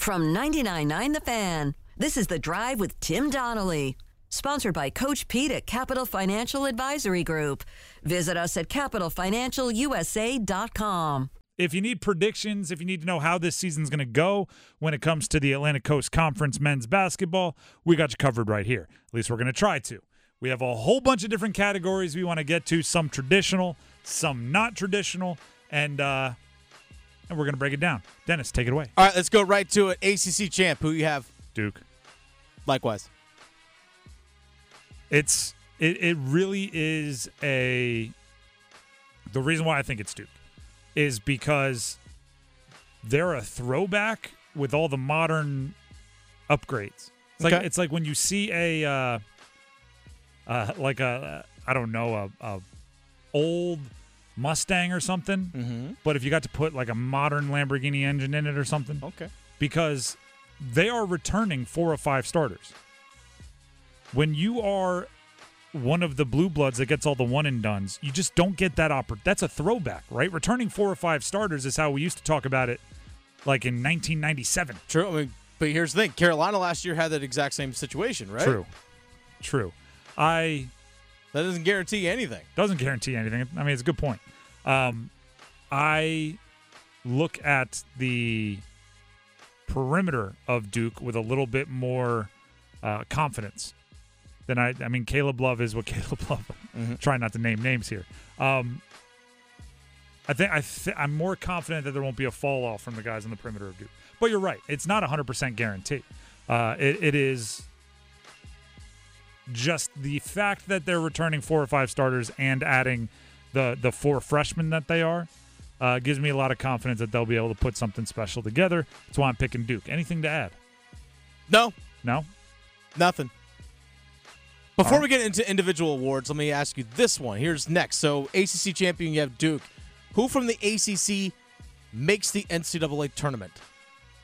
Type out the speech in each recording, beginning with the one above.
From 99.9 The Fan, this is The Drive with Tim Donnelly. Sponsored by Coach Pete at Capital Financial Advisory Group. Visit us at capitalfinancialusa.com. If you need predictions, if you need to know how this season's going to go when it comes to the Atlantic Coast Conference men's basketball, we got you covered right here. At least we're going to try to. We have a whole bunch of different categories we want to get to, some traditional, some not traditional, and uh and we're going to break it down. Dennis, take it away. All right, let's go right to it. ACC champ, who you have? Duke. Likewise. It's it, it really is a the reason why I think it's Duke is because they're a throwback with all the modern upgrades. It's like Okay. it's like when you see a uh, uh like a I don't know a, a old Mustang or something, Mm-hmm. but if you got to put like a modern Lamborghini engine in it or something, Okay. because they are returning four or five starters. When you are one of the blue bloods that gets all the one and dones, you just don't get that oppor- That's a throwback, right? Returning four or five starters is how we used to talk about it, like in 1997. True. I mean, but here's the thing: Carolina last year had that exact same situation, right? True, true. I That doesn't guarantee anything. doesn't guarantee anything. I mean, it's a good point. Um, I look at the perimeter of Duke with a little bit more uh, confidence than I. I mean, Caleb Love is what Caleb Love. Try not to name names here. Um, I think I th- I'm more confident that there won't be a fall off from the guys on the perimeter of Duke. But you're right; it's not hundred percent guarantee. Uh, it, it is just the fact that they're returning four or five starters and adding the the four freshmen that they are uh, gives me a lot of confidence that they'll be able to put something special together. That's why I'm picking Duke. Anything to add? No, No. nothing. Before All we get into individual awards, let me ask you this one. Here's next. So, ACC champion, you have Duke. Who from the ACC makes the NCAA tournament?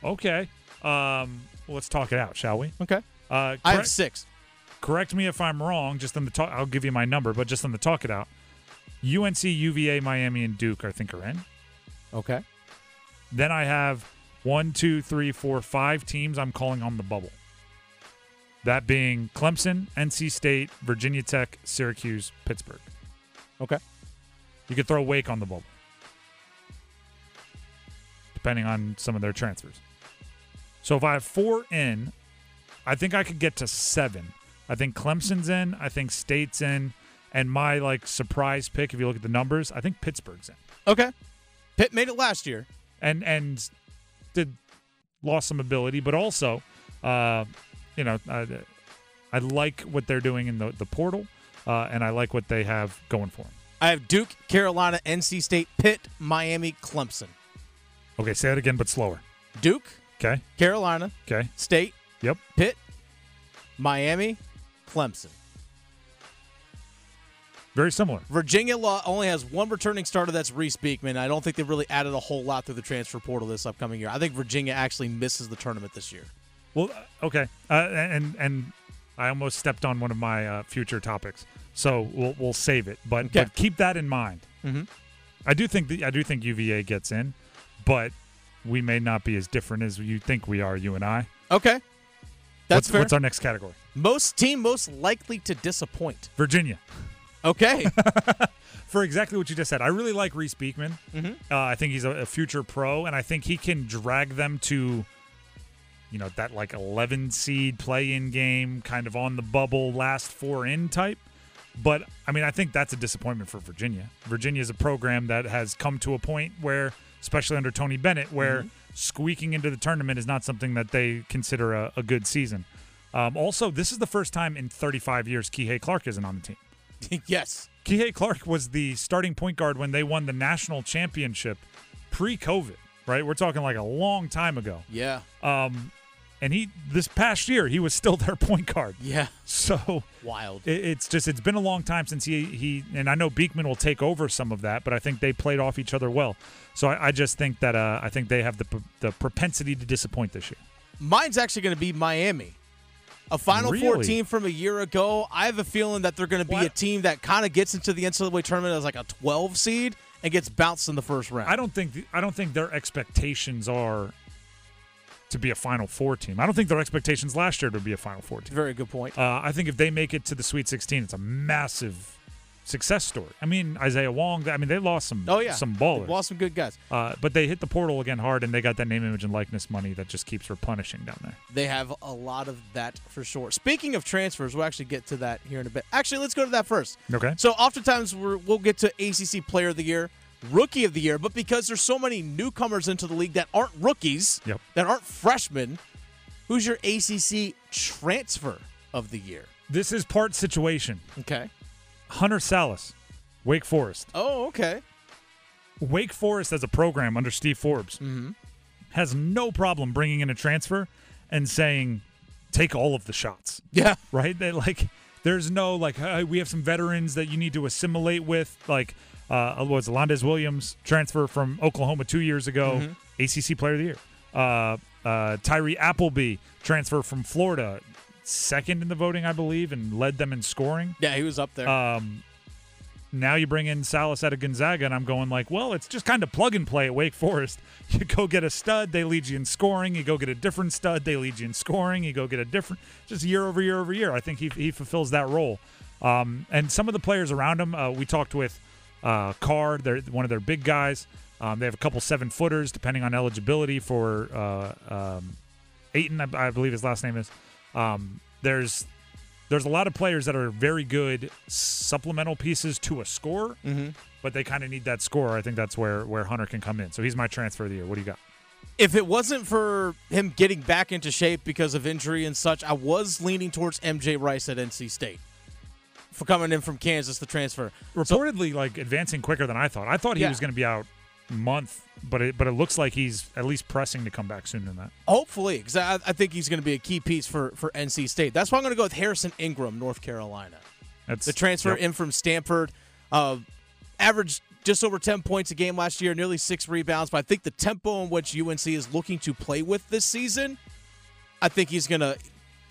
Okay. Um, let's talk it out, shall we? Okay. Uh, I have six. Correct me if I'm wrong. Just on the talk, I'll give you my number, but just on the talk it out. UNC, UVA, Miami, and Duke, I think, are in. Okay. Then I have one, two, three, four, five teams I'm calling on the bubble. That being Clemson, NC State, Virginia Tech, Syracuse, Pittsburgh. Okay. You could throw Wake on the bubble, depending on some of their transfers. So if I have four in, I think I could get to seven. I think Clemson's in. I think State's in. And my like surprise pick, if you look at the numbers, I think Pittsburgh's in Okay. Pitt made it last year. and and did lost some ability, but also, uh, you know, I, I like what they're doing in the the portal, uh, and I like what they have going for them. I have Duke, Carolina, NC State, Pitt, Miami, Clemson. Okay, say it again, but slower. Duke, Okay, Carolina, okay, State, yep. Pitt, Miami, Clemson. Very similar. Virginia Law only has one returning starter. That's Reese Beekman. I don't think they've really added a whole lot through the transfer portal this upcoming year. I think Virginia actually misses the tournament this year. Well, uh, okay, uh, and and I almost stepped on one of my uh, future topics, so we'll we'll save it. But Okay. but keep that in mind. Mhm. I do think the, I do think UVA gets in, but we may not be as different as you think we are. You and I. Okay, that's what's, fair. what's our next category? Most team most likely to disappoint. Virginia. Okay, for exactly what you just said. I really like Reese Beekman. Mhm. Uh, I think he's a, a future pro, and I think he can drag them to, you know, that like 11 seed play in game, kind of on the bubble, last four in type. But I mean, I think that's a disappointment for Virginia. Virginia is a program that has come to a point where, especially under Tony Bennett, where squeaking into the tournament is not something that they consider a, a good season. Um, also, this is the first time in 35 years Kihei Clark isn't on the team. yes, Kihei Clark was the starting point guard when they won the national championship pre-COVID, right? We're talking like a long time ago. yeah, Um, and he this past year he was still their point guard. yeah, So wild. it, it's just it's been a long time since he he and I know Beekman will take over some of that, but I think they played off each other well. So I, I just think that uh, I think they have the the propensity to disappoint this year. Mine's actually going to be Miami. A Final Four team from a year ago. I have a feeling that they're going to be a team that kind of gets into the NCAA tournament as like a 12 seed and gets bounced in the first round. I don't think I don't think their expectations are to be a Final Four team. I don't think their expectations last year to be a Final Four team. Very good point. Uh, I think if they make it to the Sweet 16, it's a massive success story. I mean, Isaiah Wong. I mean, they lost some. Oh yeah, some ballers. lost some good guys. Uh, but they hit the portal again hard, and they got that name, image, and likeness money that just keeps replenishing down there. They have a lot of that for sure. Speaking of transfers, we'll actually get to that here in a bit. Actually, let's go to that first. Okay. So oftentimes we're, we'll get to ACC Player of the Year, Rookie of the Year, but because there's so many newcomers into the league that aren't rookies, Yep. that aren't freshmen, who's your ACC Transfer of the Year? This is part situation. Okay. Hunter Sallis, Wake Forest. Oh, okay. Wake Forest as a program under Steve Forbes has no problem bringing in a transfer and saying, take all of the shots. Yeah. right? They like there's no like hey, we have some veterans that you need to assimilate with. Like uh, was Alondes Williams transfer from Oklahoma two years ago, ACC Player of the Year. Uh, uh, Tyree Appleby transfer from Florida, second in the voting, I believe, and led them in scoring. Yeah, he was up there. Um, now you bring in Sallis out of Gonzaga, and I'm going like, well, it's just kind of plug and play at Wake Forest. You go get a stud, they lead you in scoring. You go get a different stud, they lead you in scoring. You go get a different, just year over year over year. I think he, he fulfills that role. Um, and some of the players around him, uh, we talked with uh, Carr, they're one of their big guys. Um, they have a couple seven footers, depending on eligibility for uh, um, Aiton, I, I believe his last name is. Um, there's there's a lot of players that are very good supplemental pieces to a score, Mhm. but they kind of need that score. I think that's where where Hunter can come in. So he's my transfer of the year. What do you got? if it wasn't for him getting back into shape because of injury and such, I was leaning towards MJ Rice at NC State for coming in from Kansas to transfer. So- Reportedly, like advancing quicker than I thought. I thought he Yeah. was going to be out month, but it but it looks like he's at least pressing to come back sooner than that. hopefully, because I, I think he's going to be a key piece for, for NC State. That's why I'm going to go with Harrison Ingram, North Carolina. That's The transfer yep. in from Stanford, uh, averaged just over 10 points a game last year, nearly six rebounds. But I think the tempo in which UNC is looking to play with this season, I think he's going to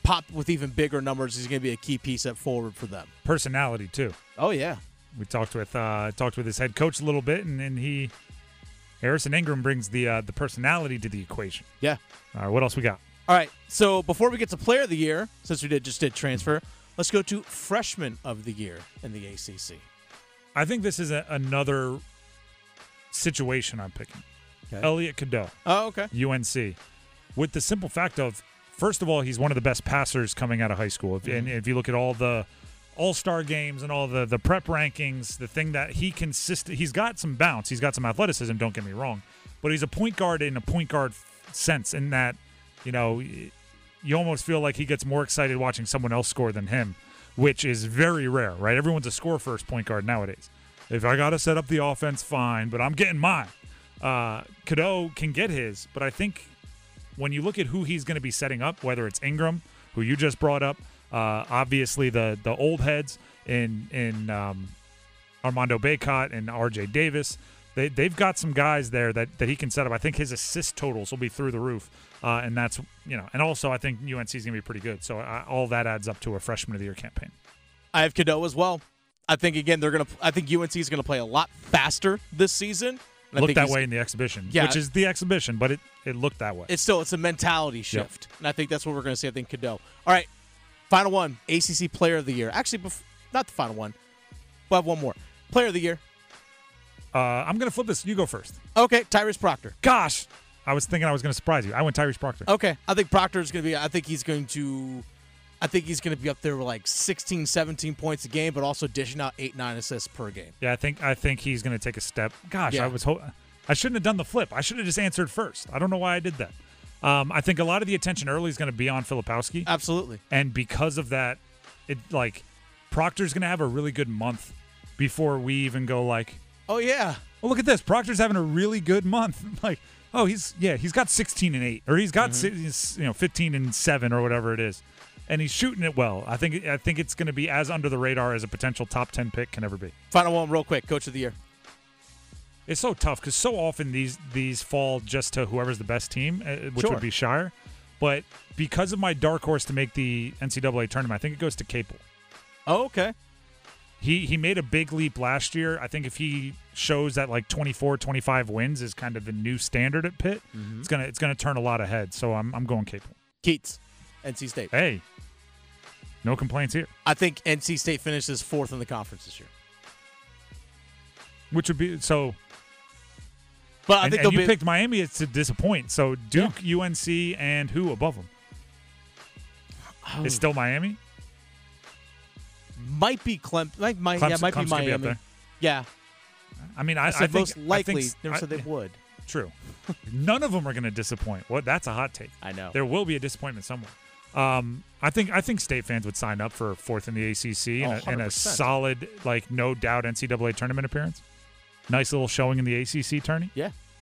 pop with even bigger numbers. He's going to be a key piece at forward for them. personality too. Oh, yeah. We talked with uh, talked with his head coach a little bit, and, and he Harrison Ingram brings the uh, the personality to the equation. Yeah. All right, what else we got? All right. So before we get to player of the year, since we did just did transfer, let's go to freshman of the year in the ACC. I think this is a, another situation I'm picking. Okay. Elliot Cadeau, Oh, okay. UNC, with the simple fact of, first of all, he's one of the best passers coming out of high school. Mm-hmm. And if you look at all the All Star games and all the the prep rankings, the thing that he consist, he's got some bounce, he's got some athleticism. Don't get me wrong, but he's a point guard in a point guard sense in that, you know, you almost feel like he gets more excited watching someone else score than him, which is very rare, right? Everyone's a score first point guard nowadays. If I got to set up the offense, fine, but I'm getting mine. Uh, Cadeau can get his, but I think when you look at who he's going to be setting up, whether it's Ingram, who you just brought up, uh, obviously the the old heads in in um, Armando Bacot and R.J. Davis, they they've got some guys there that that he can set up. I think his assist totals will be through the roof, uh, and that's you know, and also I think UNC is going to be pretty good. So uh, all that adds up to a freshman of the year campaign. I have Cadeau as well. I think again they're gonna. I think UNC is gonna play a lot faster this season. And I Looked that way in the exhibition, Yeah. which is the exhibition, but it it looked that way. It's still it's a mentality shift, and I think that's what we're gonna see. I think Cadeau. All right, final one, ACC Player of the Year. Actually, bef- not the final one. We'll have one more. Player of the Year. Uh, I'm going to flip this. You go first. Okay, Tyrese Proctor. Gosh, I was thinking I was going to surprise you. I went Tyrese Proctor. Okay, I think Proctor is going to be. I think he's going to. I think he's going to be up there with like 16, 17 points a game, but also dishing out eight, nine assists per game. Yeah, I think I think he's going to take a step. Gosh, Yeah. I was ho- I shouldn't have done the flip. I should have just answered first. I don't know why I did that. Um, I think a lot of the attention early is going to be on Filipowski, Absolutely. and because of that, it like Proctor's going to have a really good month before we even go like, Oh yeah. well, look at this. Proctor's having a really good month. like, oh, he's yeah, he's got 16 and eight, or he's got si- you know 15 and seven, or whatever it is, and he's shooting it well. I think I think it's going to be as under the radar as a potential top 10 pick can ever be. Final one, real quick. Coach of the Year. It's so tough because so often these these fall just to whoever's the best team, uh, which Sure. would be Scheyer. But because of my dark horse to make the NCAA tournament, I think it goes to Capel. Oh, okay. he he made a big leap last year. I think if he shows that like 24, 25 wins is kind of the new standard at Pitt, it's gonna it's gonna turn a lot of heads. So I'm I'm going Capel. Keatts, NC State. Hey, no complaints here. I think NC State finishes fourth in the conference this year. Which would be so. But I and, think and you be. picked Miami it's to disappoint. So Duke, UNC, and who above them? Oh. It's still Miami. might be Clem. Might, might, yeah, Clemson- might be Clemson be Miami. there. yeah, I mean, I, I I said think most I likely. think, never I- said they would. True. None of them are going to disappoint. What? That's a hot take. I know. There will be a disappointment somewhere. Um, I think I think state fans would sign up for fourth in the ACC and, Oh, a, and a solid, like no doubt NCAA tournament appearance. Nice little showing in the ACC tourney. Yeah.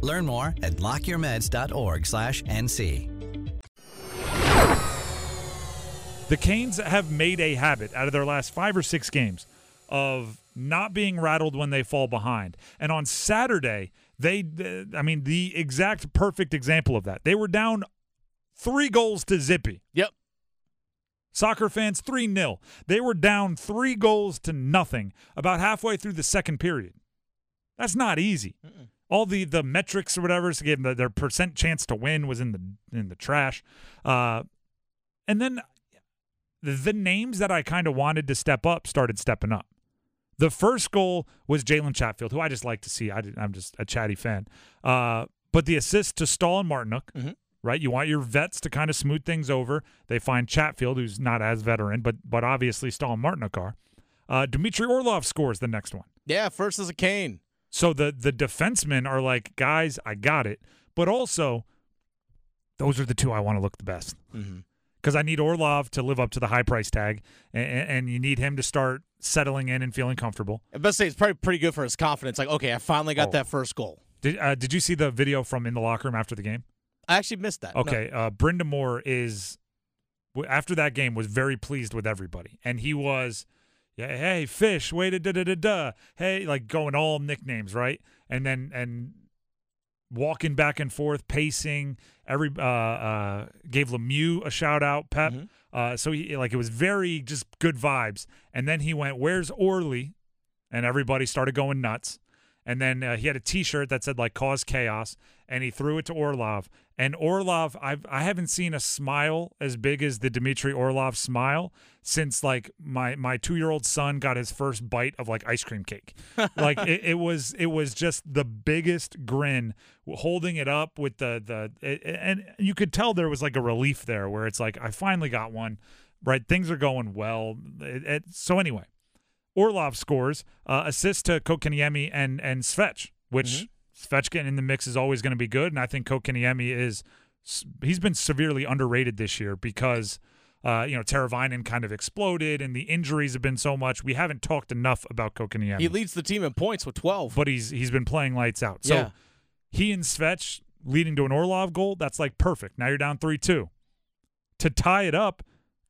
Learn more at lockyourmeds.org/nc. The Canes have made a habit out of their last five or six games of not being rattled when they fall behind. And on Saturday, they, I mean, the exact perfect example of that. They were down three goals to Zippy. Yep. Soccer fans, 3 0. They were down three goals to nothing about halfway through the second period. That's not easy. All the the metrics or whatever to give them their percent chance to win was in the in the trash. Uh, and then the, the names that I kind of wanted to step up started stepping up. The first goal was Jalen Chatfield, who I just like to see. I, am just a chatty fan. Uh, but the assist to Staal and Martinook, Mhm. right? You want your vets to kind of smooth things over. They find Chatfield, who's not as veteran, but but obviously Staal and Martinook are. Uh, Dmitry Orlov scores the next one. Yeah, first is a Cane. So the the defensemen are like, guys, I got it. But also, those are the two I want to look the best Mm-hmm. because I need Orlov to live up to the high price tag, and, and you need him to start settling in and feeling comfortable. I best say it's probably pretty good for his confidence. Like, okay, I finally got Oh. that first goal. Did uh, Did you see the video from in the locker room after the game? I actually missed that. No. Okay, uh, Brind'Amour is after that game was very pleased with everybody, and he was, yeah, hey fish, wait a da da da da, hey, like going all nicknames right, and then and walking back and forth, pacing. Every uh, uh, gave Lemieux a shout out, Pep. Mhm. Uh, so he like it was very just good vibes, and then he went, "Where's Orly?" and everybody started going nuts. And then uh, he had a T-shirt that said like "Cause Chaos," and he threw it to Orlov. And Orlov, I've I haven't seen a smile as big as the Dmitry Orlov smile since like my my two year old son got his first bite of like ice cream cake. like it, it was it was just the biggest grin, holding it up with the the it, and you could tell there was like a relief there where it's like I finally got one. Right, things are going well. It, it, so anyway, Orlov scores, uh, assist to Kotkaniemi and and Svech, which Svech getting in the mix is always going to be good, and I think Kotkaniemi is he's been severely underrated this year because uh, you know Teravainen kind of exploded and the injuries have been so much. We haven't talked enough about Kotkaniemi, He leads the team in points with 12. but he's he's been playing lights out. So Yeah. he and Svech leading to an Orlov goal, that's like perfect. Now you're down three two. To tie it up,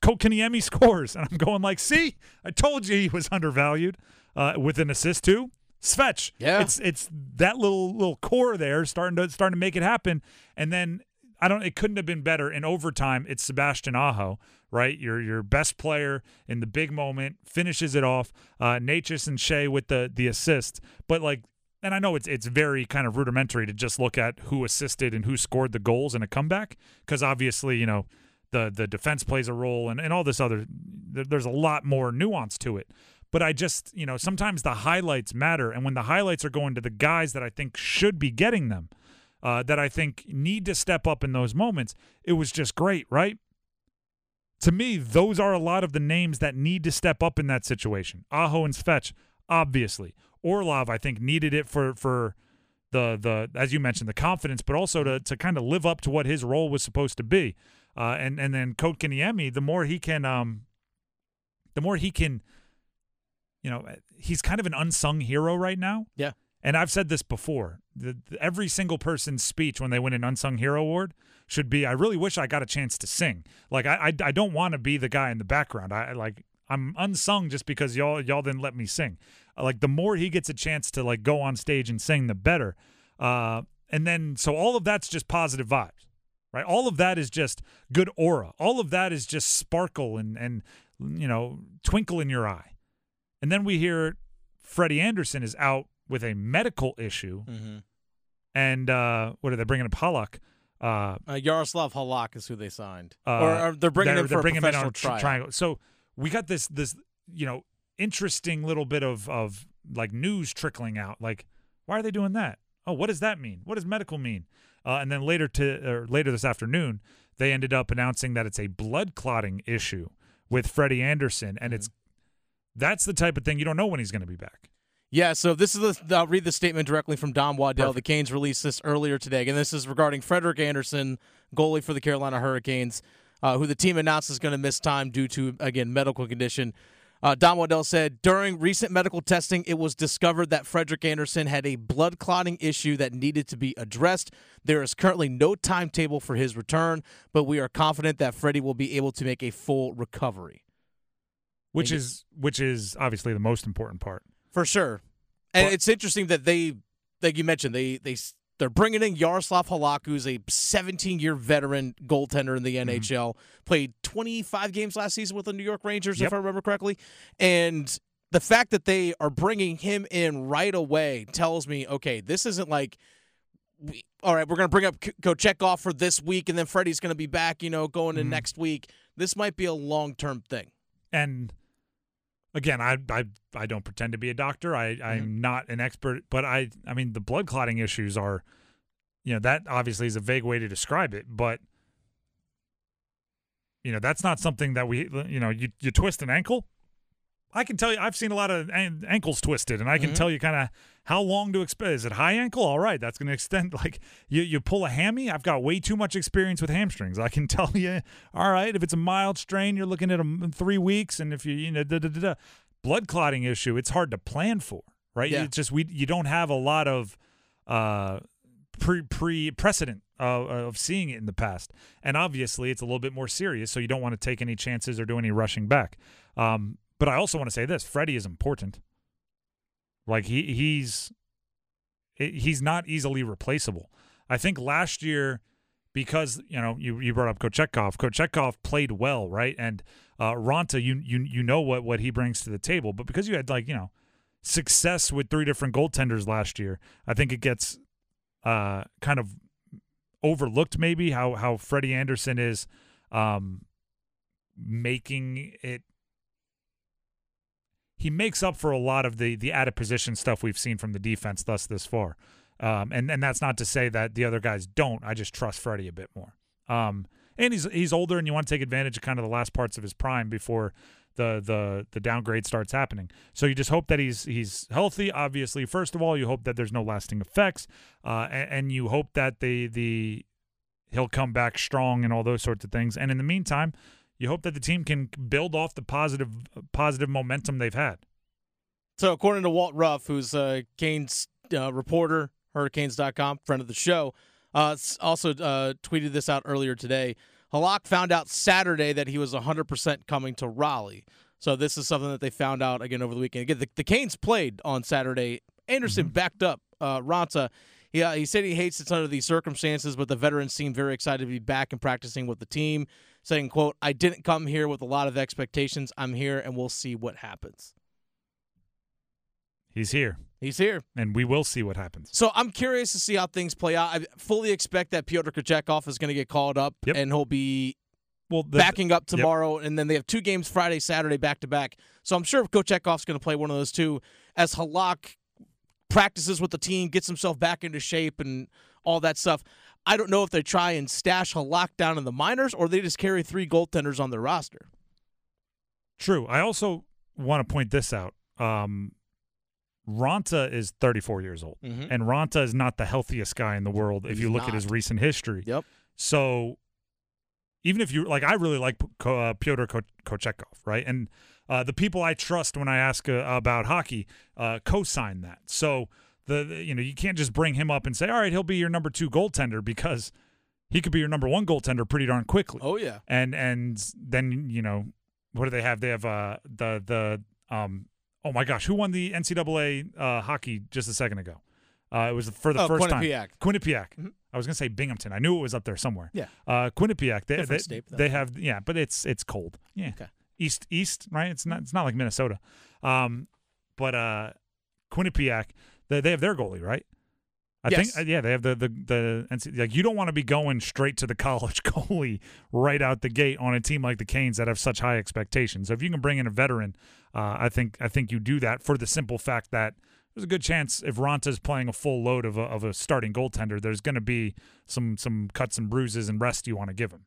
Kotkaniemi scores, and I'm going like, see, I told you he was undervalued uh, with an assist too. Svech, Yeah. it's it's that little little core there starting to starting to make it happen, and then I don't. It couldn't have been better in overtime. It's Sebastian Aho, right? Your your best player in the big moment finishes it off. Uh, Necas and Skjei with the the assist, but like and I know it's it's very kind of rudimentary to just look at who assisted and who scored the goals in a comeback because obviously you know the the defense plays a role and, and all this other there, there's a lot more nuance to it But I just, you know, sometimes the highlights matter. And when the highlights are going to the guys that I think should be getting them, uh, that I think need to step up in those moments, it was just great, right? To me, those are a lot of the names that need to step up in that situation. Aho and Svetch, obviously. Orlov, I think, needed it for for the the as you mentioned the confidence, but also to to kind of live up to what his role was supposed to be. Uh, and and then Kotkaniemi, the more he can, um, the more he can, you know, he's kind of an unsung hero right now. Yeah. And I've said this before. The, the, every single person's speech when they win an unsung hero award should be, "I really wish I got a chance to sing." Like I, I, I don't want to be the guy in the background. I like I'm unsung just because y'all y'all didn't let me sing. Like the more he gets a chance to like go on stage and sing, the better. Uh, and then so all of that's just positive vibes, right? All of that is just good aura. All of that is just sparkle and and you know twinkle in your eye. And then we hear Freddie Andersen is out with a medical issue, Mm-hmm. and uh, what are they bringing up? Halak. Uh, Uh, Yaroslav Halak is who they signed, uh, or, or they're bringing they're, him they're for bringing a him in on tr- trial. triangle. So we got this this you know interesting little bit of of like news trickling out. Like, why are they doing that? Oh, what does that mean? What does medical mean? Uh, and then later to or later this afternoon, they ended up announcing that it's a blood clotting issue with Freddie Andersen, and it's that's the type of thing you don't know when he's going to be back. Yeah, so this is the. I'll read the statement directly from Don Waddell. Perfect. The Canes released this earlier today, and this is regarding Frederik Andersen, goalie for the Carolina Hurricanes, uh, who the team announced is going to miss time due to again medical condition. Uh, Don Waddell said during recent medical testing, it was discovered that Frederik Andersen had a blood clotting issue that needed to be addressed. There is currently no timetable for his return, but we are confident that Freddie will be able to make a full recovery. Which is which is obviously the most important part. For sure. And But- it's interesting that they, like you mentioned, they they they're bringing in Yaroslav Halak, who's a 17 year veteran goaltender in the Mm-hmm. NHL. Played 25 games last season with the New York Rangers, Yep. if I remember correctly. And the fact that they are bringing him in right away tells me, okay, this isn't like. We, all right, we're going to bring up K- Kochetkov for this week, and then Freddie's going to be back, you know, going in Mhm. next week. This might be a long term thing. and again i i, I don't pretend to be a doctor i i'm Mm-hmm. not an expert but i i mean the blood clotting issues are you know that obviously is a vague way to describe it but you know that's not something that we you know you you twist an ankle I can tell you, I've seen a lot of an- ankles twisted, and I can Mhm. tell you kind of how long to expect. Is it high ankle? All right, that's going to extend. Like you, you pull a hammy. I've got way too much experience with hamstrings. I can tell you. All right, if it's a mild strain, you're looking at a three weeks, and if you you know da, da, da, da. blood clotting issue, it's hard to plan for. Right? Yeah. It's just we you don't have a lot of uh pre pre precedent of, of seeing it in the past, and obviously it's a little bit more serious. So you don't want to take any chances or do any rushing back. Um, but I also want to say this: Freddie is important. Like he he's he's not easily replaceable. I think last year, because you know you you brought up Kochetkov. Kochetkov played well, right? And uh, Raanta, you you you know what what he brings to the table, but because you had like you know success with three different goaltenders last year, I think it gets uh, kind of overlooked maybe how how Freddie Andersen is um, making it he makes up for a lot of the the out of position stuff we've seen from the defense thus this far. Um, and and that's not to say that the other guys don't. I just trust Freddie a bit more. Um, and he's he's older, and you want to take advantage of kind of the last parts of his prime before the the the downgrade starts happening. So you just hope that he's he's healthy. Obviously, first of all, you hope that there's no lasting effects, uh, and, and you hope that the the he'll come back strong and all those sorts of things. And in the meantime, you hope that the team can build off the positive positive momentum they've had. So, according to Walt Ruff, who's a Canes uh, reporter, Hurricanes.com, friend of the show, uh, also uh, tweeted this out earlier today. Halak found out Saturday that he was 100% coming to Raleigh. So, this is something that they found out again over the weekend. Again, the, the Canes played on Saturday. Andersen backed up uh, Raanta. He, uh, he said he hates it under these circumstances, but the veterans seem very excited to be back and practicing with the team, saying, quote, I didn't come here with a lot of expectations. I'm here, and we'll see what happens. He's here, He's here. and we will see what happens. So I'm curious to see how things play out. I fully expect that Pyotr Kochetkov is going to get called up Yep. and he'll be well, the, backing up tomorrow, yep. and then they have two games Friday, Saturday, back to back. So I'm sure Coach Eckhoff's going to play one of those two as Halak practices with the team, gets himself back into shape, and all that stuff. I don't know if they try and stash Halak down in the minors or they just carry three goaltenders on their roster. True. I also want to point this out. Um, Raanta is 34 years old, mm-hmm. and Raanta is not the healthiest guy in the world if He's you look not. at his recent history. Yep. So even if you like, I really like uh, Pyotr Kochetkov, right? And uh, the people I trust when I ask uh, about hockey uh, co-sign that. So the, the, you know you can't just bring him up and say, all right, he'll be your number two goaltender because he could be your number one goaltender pretty darn quickly. Oh yeah. And and then you know what do they have? They have uh the the um oh my gosh, who won the NCAA uh, hockey just a second ago? Uh, it was for the oh, first Quinnipiac. time. Quinnipiac. Mm-hmm. I was gonna say Binghamton. I knew it was up there somewhere. Yeah. Uh, Quinnipiac. They, they, state, they have yeah, but it's it's cold. Yeah. Okay. East east right. It's not it's not like Minnesota. Um, but uh, Quinnipiac. They they have their goalie right. I yes. think uh, yeah, they have the the the like you don't want to be going straight to the college goalie right out the gate on a team like the Canes that have such high expectations. So if you can bring in a veteran, uh, I think I think you do that for the simple fact that there's a good chance if Raanta's playing a full load of a, of a starting goaltender, there's going to be some some cuts and bruises and rest you want to give him.